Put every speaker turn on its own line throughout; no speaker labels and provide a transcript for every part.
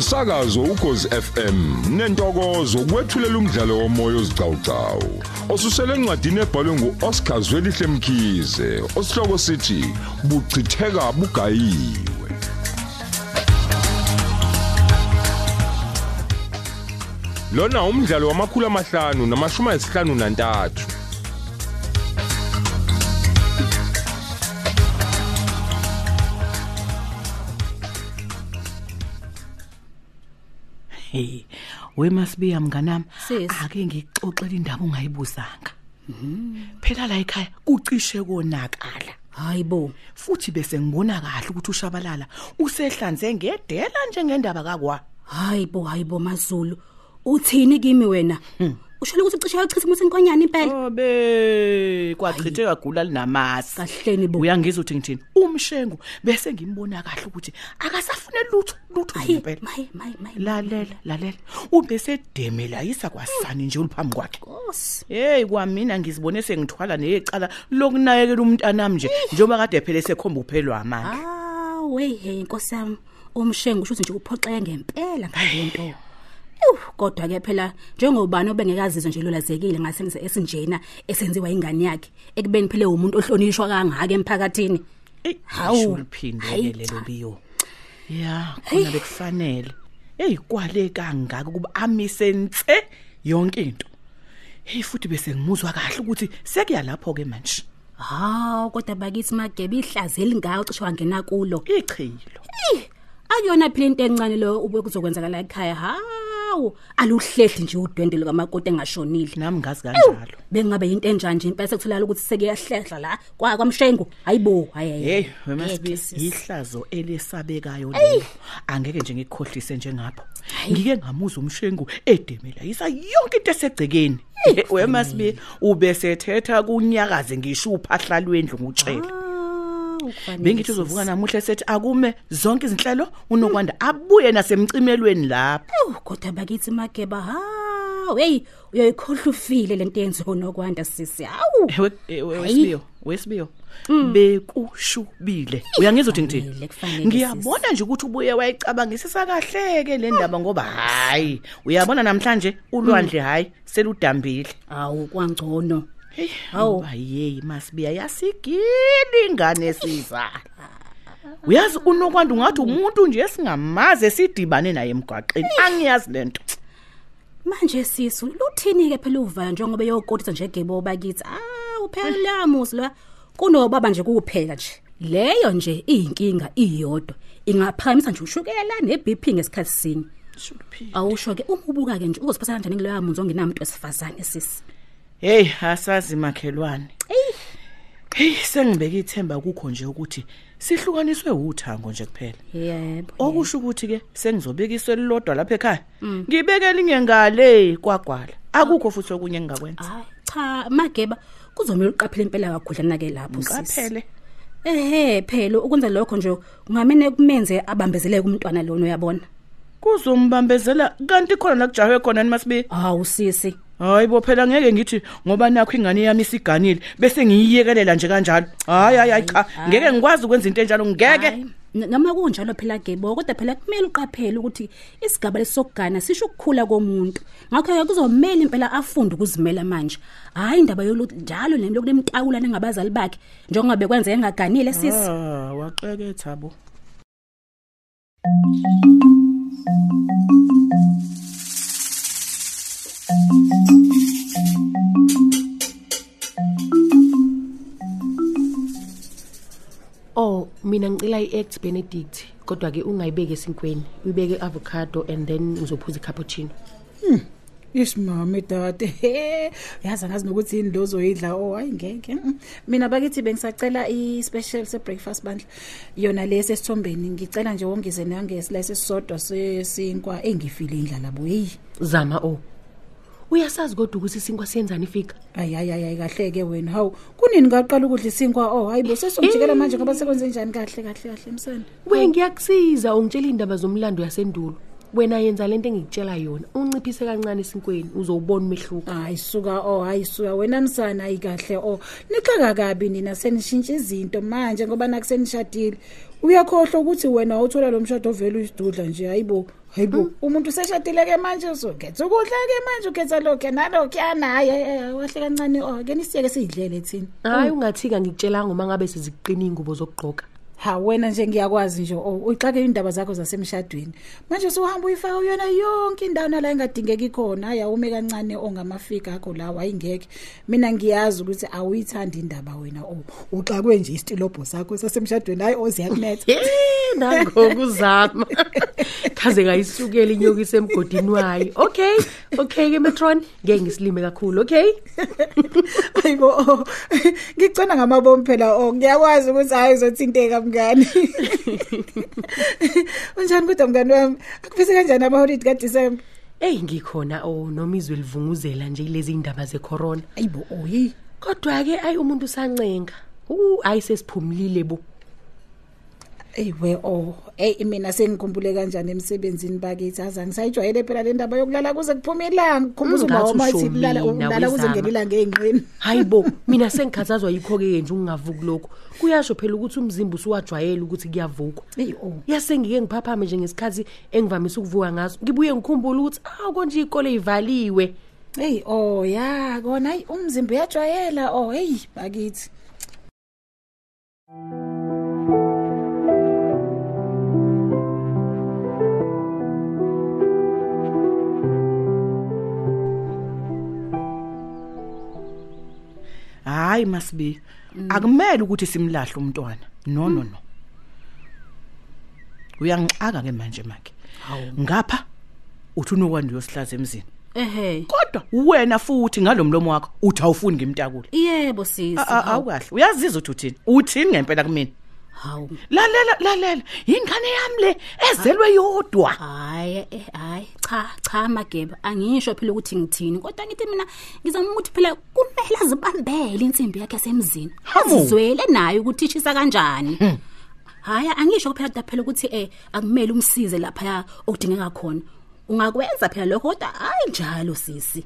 umsakazo ukhozi FM nentokozo kwethulela umdlalo womoya ozicawucawu osusele encwadini ebhalwe nguOscar Zwelihle Mkhize osihloko sithi buchitheka bugayiwe. Lona umdlalo wamakhulu amahlanu namashumi ayisihlanu nantathu.
Hey, we must be mnganami. Ake ngixoxele indaba ungayibuzanga. Phela la ekhaya kucishe konakala.
Hayibo.
Futhi bese ngibona kahle ukuthi ushabalala usehlanze ngedela njengendaba kakwa.
Hayibo hayibo maZulu. Uthini kimi wena? Usholo ukuthi ucishe uchitha umusi inkonyane impela.
Obe kwachithe kagula linamasi.
Kahleni bo.
Uyangizwa uthi ngithini? Umshengu bese ngimbona kahle ukuthi akasafune lutho lutho
Hayi,
impela.
maye maye maye.
Lalela lalela. Ubese demela yisa kwasani nje uliphambi kwakhe.
Nkosi.
Hey kwamina ngizibone sengithwala necala lokunakekela umntanami nje njengoba kade phela sekhomba uphelwa amandla.
Ah, wey hey Nkosi yami. Umshengu usho nje uphoxeke ngempela ngalento. Ew, kodwa ke phela njengobani obengekazizwe nje lolazekile ngasenze esinjena esenziwa ingane yakhe ekubeni phele umuntu ohlonishwa kangaka emphakathini.
Ey
Hawu.
hawu liphindele
Hayi,
lelo
cha.
biyo. Ya, khona bekufanele. Hey kwale kangaka ukuba amise nse yonke into. Hey futhi bese ngimuzwa kahle ukuthi sekuya lapho ke manje.
Hawu, kodwa bakithi magebe ihlazi elingaka ucishe wangena kulo.
Ichilo.
Akuyona phela into encane lo ube kuzokwenzakala ekhaya. Hawu, aluhlehli nje udwendwe likamakoti engashonile.
Nami ngazi kanjalo.
Bengabe into enjani nje impela sekutholakala ukuthi sekuyahlehla la kwa kwamshengu. Hayibo, hayi.
Hey, wemasibi ihlazo elesabekayo lelo. Angeke nje ngikhohlise njengapho. Ngike ngamuza umshengu edemela yisa yonke into esegcekeni. Wemasibi ubesethetha kunyakaze ngisho uphahla lwendlu ngutshela. Bengithi uzovuka namuhla esethi akume zonke izinhlelo unokwanda abuye nasemcimelweni lapho.
Kodwa bakithi mageba. Hawu, hey, uyayikhohle ufile lento yenziwe nokwanda sisi. Hawu.
Ewe ewe, wesibiyo wesibiyo bekushubile uyangizwa uthi
Kufanele,
ngithini
kufanele,
ngiyabona nje ukuthi ubuye wayicabangisisa kahle ke le ndaba ngoba hayi uyabona namhlanje ulwandle hayi seludambile
Awu kwangcono.
Hey
Hawu.
hayi masibiya yasigili ingane sizala uyazi unokwanda ungathi umuntu nje esingamaze esidibane naye emgwaqeni angiyazi lento
Manje sisu luthini ke phela uvalo njengoba yokotisa nje gebo bakithi. Ah, uphela muzi la kunobaba nje kuphela nje. Leyo nje iyinkinga iyodwa. Ingaphakamisa nje ushukela neBP ngesikhathi sinye. Awusho ke uma ubuka ke nje uzosiphatha kanjani kuleyo munzi ongenamuntu wesifazane sisi.
Hey asazi makhelwane. Hey sengibeka ithemba kukho nje ukuthi sihlukaniswe uthango nje kuphela.
Yebo.
okusho ukuthi ke sengizobeka iso elilodwa lapha ekhaya. Ngibeke linge ngale kwagwala. Akukho futhi okunye engakwenza
Hayi cha mageba kuzomela uqaphele impela kakhudlana ke lapho sisi.
qaphele
Ehhe phela ukwenza lokho nje ungamene kumenze abambezeleke umntwana lona uyabona.
kuzombambezela kanti khona la kujahwe khona nimasibi
Hawu sisi.
Hayi bo phela ngeke ngithi ngoba nakho ingane yami isiganile bese ngiyiyekelela nje kanjalo. Hayi hayi hayi cha. Ngeke ngikwazi ukwenza into enjalo ngeke.
Noma kunjalo phela gebo kodwa phela kumele uqaphele ukuthi isigaba lesokugana sisho ukukhula komuntu. Ngakho ke kuzomela impela afunde ukuzimela manje. Hayi indaba yoluthi njalo nemlo kunemtawula nengabazali bakhe njengoba bekwenza engaganile sisi
ah waxeketha bo
mina ngicela iEggs Benedict, kodwa ke ungayibeki esinkweni. Uyibeke avocado and then uzophuza icappuccino.
Isimame dade. Yazi angazi nokuthi yini lozo yidla oh hayi ngeke. Mm. Mina bakithi bengisacela i special se breakfast bandla. Yona lesi esithombeni ngicela nje wongize nangesi la esisodwa sesinkwa engifile indlala bo. Hey.
Zama oh. Uyasazi kodwa ukuthi sinkwa siyenzani ifika?
Ay ay ay kahle ke wena. Hawu kunini ngaqala ukudla isinkwa oh hayibo sesongijikela manje ngoba sekwenze njani kahle kahle kahle msana.
We ngiyakusiza ungitshela indaba zomlando yasendulo. Wena yenza lento engikutshela yona. Unciphise kancane esinkweni uzowubona umehluko.
Hayi suka oh hayi suka. Wena msana ayikahle oh. Nixaka kabi nina senishintsha izinto manje ngoba nakusenishadile uyakhohlwa ukuthi wena awuthola lo mshado ovela uyisidudla nje hayibo Hayibo. Umuntu useshadile ke manje usukhetha ukudla ke manje ukhetha lokho nalokho yana hayi wahle kancane oh ke nisiyeke sidlele thina.
Hayi ungathika ngikutshelanga uma ngabe siziqina ingubo zokugqoka.
Ha wena nje ngiyakwazi nje oh, uyixake indaba zakho zasemshadweni. Manje usuhamba uyifaka uyona yonke indawo nala engadingeki khona hayi awume kancane ongamafika akho lawa ayingeke mina ngiyazi ukuthi awuyithandi indaba wena oh uxakwe nje istilobho sakho sasemshadweni hayi oziyakunetha
nangokuzama. Kaze ngayisukela inyoka isemgodini wayo. Okay okay ke metron ngeke ngisilime kakhulu okay?
Hayibo oh, ngicona ngamabomu phela oh ngiyakwazi ukuthi hayi uzothinteka mngani unjani kodwa mngani wami akufise kanjani amaholiday kaDisemba
Ey ngikhona oh noma izwe livunguzela nje lezi indaba zecorona.
ayibo oyi
Kodwa ke ayi umuntu usancenga. Uh ayisesiphumlile bo.
eyiwe oh hey mina sengikhumbule kanjani emsebenzini bakithi aza ngisayijwayele phela le ndaba yokulala kuze kuphume ilanga khumbuza uma
Ngathi
uma
usho
ithi lala
mina,
ulala kuze
wezama.
ngene ilanga ey'nqeni
Hayibo mina sengikhathazwa yikho ke nje ungavuki lokho. Kuyasho phela ukuthi umzimba usuwajwayela ukuthi kuyavukwa.
eyi oh
Yase ngike ngiphaphame nje ngesikhathi engivamise ukuvuka ngaso. Ngibuye ngikhumbule ukuthi awu konje ikole ivaliwe.
eyi oh ya kona hayi umzimba uyajwayela oh hey bakithi
hayi masibi akumele ukuthi simlahle umntwana. No no no. Uyangixaka ke manje makhe. Ngapha uthi unokwanda uyosihlaza emzini.
Ehe.
Kodwa wena futhi ngalomlomo wakho uthi awufuni ngimtakule
yebo sisi.
Awukahle. Uyaziza ukuthi uthini? Uthini ngempela kumina?
Hawu.
Lalela lalela. Ingane yami le ezelwe yodwa.
Hayi eh, hayi. Cha cha mageba. Angisho phela ukuthi ngithini kodwa ngithi mina ngizama ukuthi phela kumele azibambele insimbi yakhe yasemzini.
Hawu.
azizwele naye ukuthi ishisa kanjani hayi angisho phela kodwa phela ukuthi eh akumele umsize lapha okudingeka khona. Ungakwenza phela lokho kodwa hayi njalo sisi.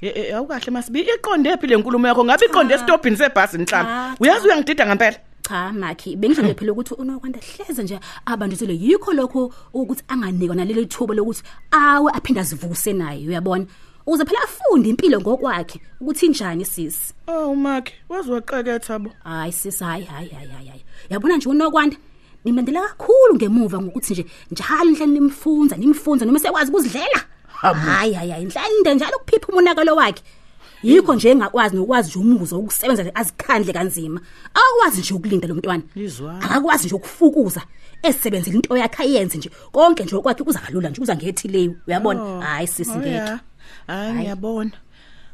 Eh, eh, awukahle masibi. Iqonde phi le nkulumo yakho. Ngabe iqonde esitobhini sebhasi
Cha,
mhlawumbe?
Cha.
uyazi uyangidida ngempela?
Cha makhi bengishilo phela ukuthi unokwanda hleze nje abanjisele yikho lokho ukuthi anganikwa naleli thuba lokuthi awe aphinde azivuse naye uyabona? Ukuze phela afunde impilo ngokwakhe ukuthi injani sisi
oh makhe wazi waqeketha bo.
Hayi sisi hayi hayi hayi hayi hayi. yabona nje unokwanda nimlandela kakhulu ngemuva ngokuthi nje njalo inhleni nimfunza nimfunza noma sekwazi ukuzidlela. Hayi hayi hayi inhlande njalo ukuphipha umonakalo wakhe. Yikho nje engakwazi nokwazi nje umuzwa ukusebenza nje azikhandle kanzima. Akwazi nje ukulinda lo mntwana.
Izwana.
akakwazi nje ukufukuza esebenzele into yakhe ayenze nje. Konke nje okwakhe kuza kalula nje kuza ngethile uyabona? Hayi sisi
Oh,
ngeke
ya. hayi. ngiyabona.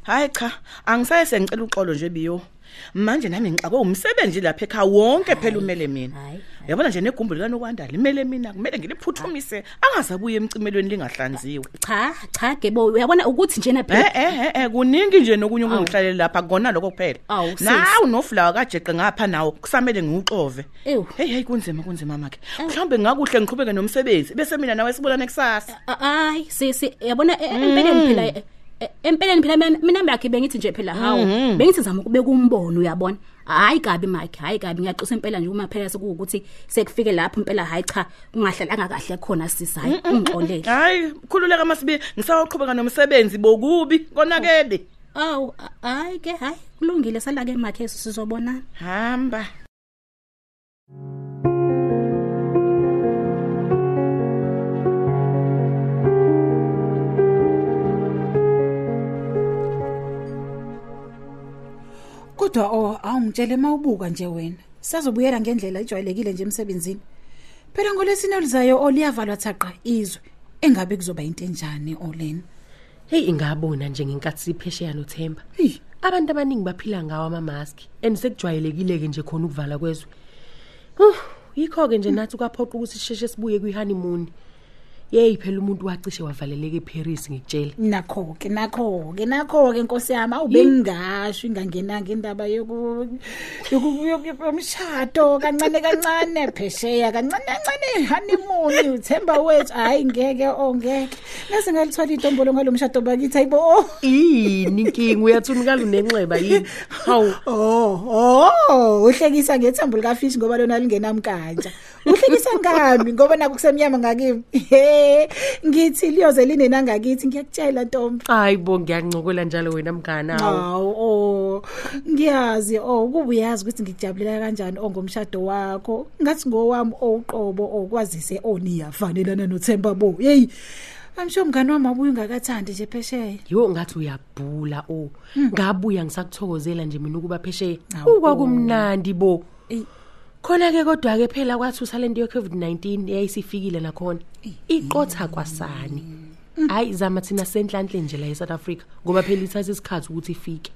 Hayi cha angisaye sengicela uxolo nje biyo. Manje nami ngixakwe umsebenzi lapha ekhaya wonke phela umele mina.
hayi,
yabona nje negumbi likaNokwanda limele mina kumele ngiliphuthumise angazabuye emcimelweni lingahlanziwe.
Cha cha gebo uyabona ukuthi njena
Eh
phela
eh eh kuningi nje nokunye okungihlalele lapha kona lokho kuphela.
Awu, sis.
nawu noflawa kajeqe ngapha nawo kusamele ngiuxove
Ewu.
hey hey kunzima kunzima makhe mhlawumbe ngakuhle ngiqhubeke nomsebenzi bese mina nawe sibonane kusasa
hayi sisi yabona e- empeleni phela e- e- empeleni phela mina- mina makhe bengithi nje phela hawu bengithi zama ukubeka umbono uyabona? Hayi kabi makhe hayi kabi ngiyaqisa impela nje uma phela sekuwukuthi sekufike lapho impela hayi cha ungahlalanga kahle khona sisi hayi ungixolele.
Hayi khululeka masibi ngisawuqhubeka nomsebenzi bokubi konakele
awu a- hayi ke hayi kulungile sala ke makhe sizobonana.
Hamba.
Kodwa oh awungitshele mawubuka nje wena sazobuyela ngendlela ejwayelekile nje emsebenzini phela ngolesine olizayo oliyavalwa thaqa izwe engabe kuzoba into enjani olena
Hey ingabona nje ngenkathi siphesheya noThemba.
Hey.
Abantu abaningi baphila ngawo ama mask and sekujwayelekile ke nje khona ukuvala kwezwe. Huh, yikho ke nje nathi kwaphoqa ukuthi sisheshe sibuye kwi honeymoon. Yey phela umuntu wacishe wavaleleke eParis ngikutshela.
nakho ke nakho ke nakho ke inkosi yami awubengasho ingangenanga indaba yoku yoku- yoku- yomshado kancane kancane phesheya kancane kancane honeymoon uthemba wethu hayi ngeke ongeke ngase ngalithola intombolo ngalomshado bakithi ayibo oh
Yini inkingi uyathunika lunenxeba yini? Hawu
Oh, oh, uhlekisa ngethembu likafish ngoba lona lingenamkanja. Uhlekisa ngami ngoba naku kusemnyama ngakimi. He, ngithi liyoze linena ngakithi ngiyakutshela Ntombi.
hayibo ngiyancokola njalo wena mngani. Awu
oh ngiyazi oh kuba uyazi ukuthi ngikujabulela kanjani ongomshado wakho. Ngathi ngowami owuqobo okwazise oniyafanelana noThemba bo. Hey amsho mngani wami abuye ungakathandi nje phesheya.
Yo ngathi uyabhula o ngabuya ngisakuthokozela nje mina ukuba phesheya. Ukwakumnandi bo.
Eyi.
Khona ke kodwa ke phela kwathusa lento ye COVID-19 eyayisifikile nakhona. Iqotha kwasani. Hayi zama thina senhlanhle nje la eSouth Africa ngoba phela ithatha isikhathi ukuthi ifike.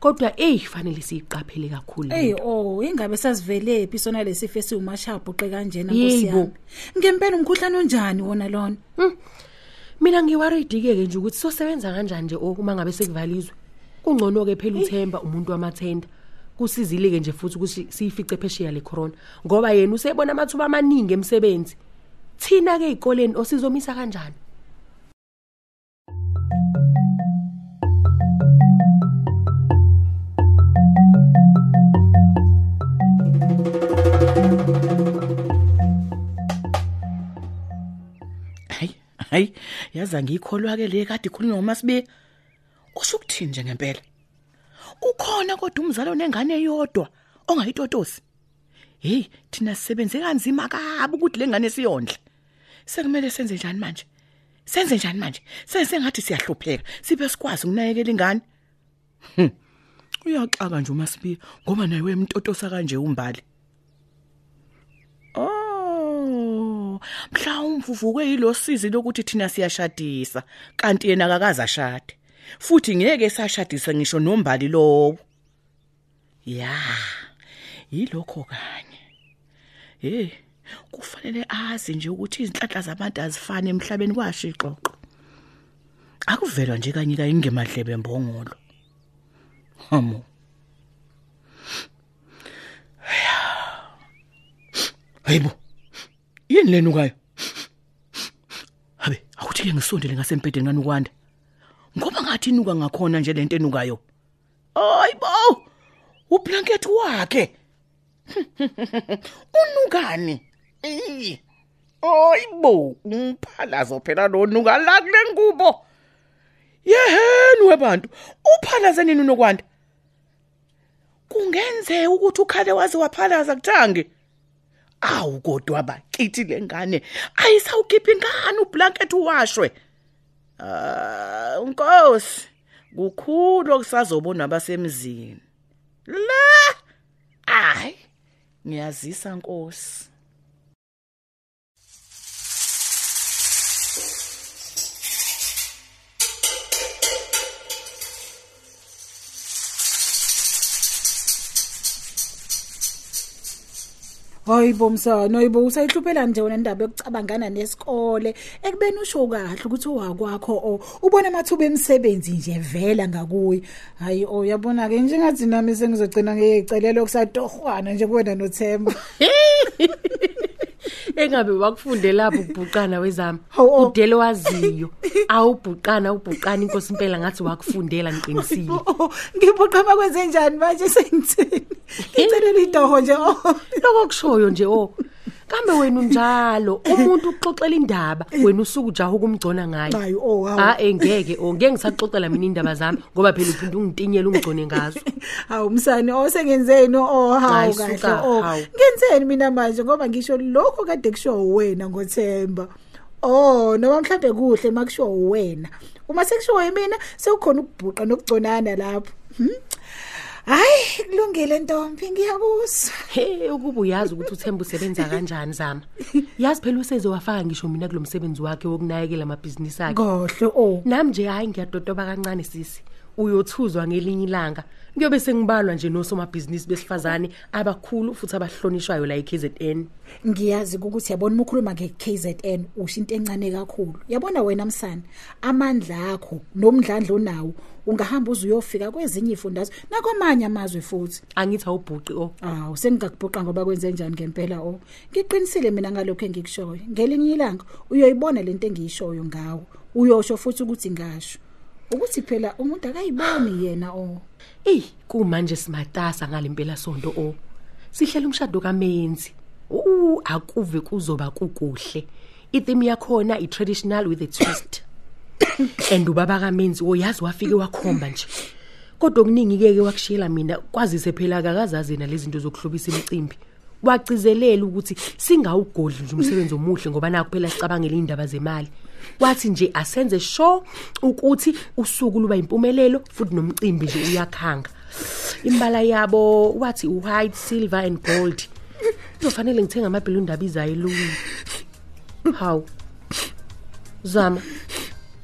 Kodwa ey fanele siyiqaphele kakhulu le
Ey
nto.
oh ingabe sasivele phi sona lesifo esiwumashabhu qe kanjena nkosiyami ngempela umkhuhlane onjani wona lona?
Mina ngiworried ke nje ukuthi sosebenza kanjani nje o uma ngabe sekuvalizwe? Kungcono ke phela uThemba umuntu wamathenda. Kusizile ke nje futhi ukuthi siyifice phesheya le corona. Ngoba yena usebona amathuba amaningi emsebenzi. Thina ke ezikoleni osizomisa kanjani?
Hayi yaza ngikholwa ke le kade ikhulunywa ngomasibe usho ukuthini nje ngempela. Ukhona kodwa umzalo nengane eyodwa ongayitotosi. Hey thina sisebenze kanzima kabi ukuthi lengane siyondle. Sekumele senze njani manje? Senze njani manje? Senze ngathi siyahlupheka sibe sikwazi ukunakekela ingane? Hm. uyaxaka nje umasibi ngoba naye wemtotosa kanje umbali. Oh, mhlawumbe uvuke yilosizi lokuthi thina siyashadisa kanti yena akakaza shade. Futhi ngeke sashadisa ngisho nombali lowo. Ya. Yilokho kanye. Hey, kufanele azi nje ukuthi izinhlanhla zabantu azifani emhlabeni kwashixoxo. Akuvelwa nje kanye kanye ngemadlebe mbongolo. Hamo. Hayibo. Yini lena ukayo? Habe, awuthi ke ngisondele ngasempedeni kanukwanda. Ngoba ngathi inuka ngakhona nje lento enukayo. Hayibo. Ublanket wakhe. Unukani? Eh. Hayibo, umphalazo phela lo nuka la kule ngubo. Yeheni webantu, uphalaze nini unokwanda? Kungenzeka ukuthi ukhale waze waphalaza kuthange. Awu kodwa bakithi lengane ayisawukhipha ingane ublanket uwashwe. Ah, unkosi, kukhulu okusazobona abasemzini. La! Ay, ngiyazisa nkosi.
Hayibo msana, hayibo usayihluphela nje wena indaba yokucabangana nesikole. Ekubeni usho kahle ukuthi owakwakho o ubona amathuba emisebenzi nje vela ngakuyi. Hayi o yabona ke njengathi nami sengizogcina ngiyecelelo kusatohwana nje kuwena noThemba.
engabe wakufunde lapho ukubhuqana wezami
Hawu, oh.
udele waziyo awubhuqana ubhuqana inkosi impela ngathi wakufundela ngiqinisile
Oh, ngiphoqa makwenze njani manje sengithini? Ngicelela idoho nje oh.
lokho kushoyo nje o kambe wena unjalo umuntu uxoxela indaba wena usuku ujaha ukumgcona ngayo.
Hayi oh hawu.
ha engeke o ngeke ngisaxoxela mina indaba zami ngoba phela uphinde ungitinyela ungigcone ngazo.
Hawu msane oh sengenzeni oh hawu
Hayi,
kahle
suka,
oh.
hawu.
ngenzeni mina manje ngoba ngisho lokho kade kusho wena ngoThemba. Oh noma mhlambe kuhle makusho wena. Uma sekusho mina sekukhona ukubhuqa nokugconana lapho. Hmm? Hayi kulungile ntombi ngiyakuzwa.
He ukuba uyazi ukuthi uThemba usebenza kanjani zama yazi phela useze wafaka ngisho mina kulomsebenzi wakhe wokunakekela amabhizinisi akhe.
Gohle oh.
Nami nje hayi ngiyadodoba kancane sisi. Uyothuzwa ngelinye ilanga kuyobe sengibalwa nje nosomabhizinisi besifazane abakhulu futhi abahlonishwayo la eKZN
Ngiyazi ukuthi yabona uma ukhuluma ngeKZN usho into encane kakhulu. Yabona wena msana, amandla akho nomdlandlo nawo ungahamba uze uyofika kwezinye ifundazwe nakwamanye amazwe futhi.
angithi awubhuqi o
Awu sengingakubhuqa ngoba kwenze njani ngempela o. Ngiqinisile mina ngalokho engikushoyo. Ngelinye ilanga uyoyibona lento engiyishoyo ngawo. Uyosho futhi ukuthi ngasho. Ukuthi phela umuntu akayiboni yena o.
Ey, kumanje simatasa ngalempela sonto o. Sihlela umshado kaMenzi. u akuve kuzoba kukuhle itheme yakhona i traditional with a twist and ubaba kamenzi oyazi wafike wakhomba nje kodwa okuningi keke wakushiyela mina kwazise phela akakazazi na lezi zinto zokuhlobisa imicimbi wacizelela ukuthi singawugodli nje umsebenzi omuhle ngoba nakho phela sicabangela indaba zemali. Wathi nje asenze sure ukuthi usuku luba impumelelo futhi nomcimbi nje uyakhanga. Imbala yabo wathi white silver and gold. Kuzofanele ngithenga amabhiluni ndabizayo eluwini? Hawu. Zama.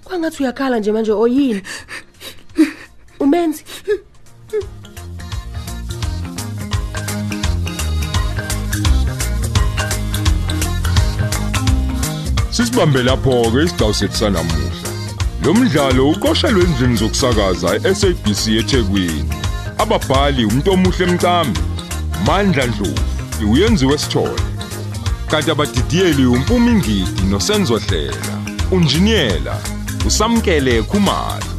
Kwangathi uyakhala nje manje oyini? Umenzi?
Sisibambe lapho ke isigcawu sethu sanamuhla. Lo mdlalo uqoshelwe endlini zokusakaza eSABC eThekwini. Ababhali umuntu omuhle emcambi, Mandla Dlovu, uyenziwe sithole. Kanti abadidiyeli umpumi ngidi nosenzo hlela. Unjiniyela usamkele Khumalo.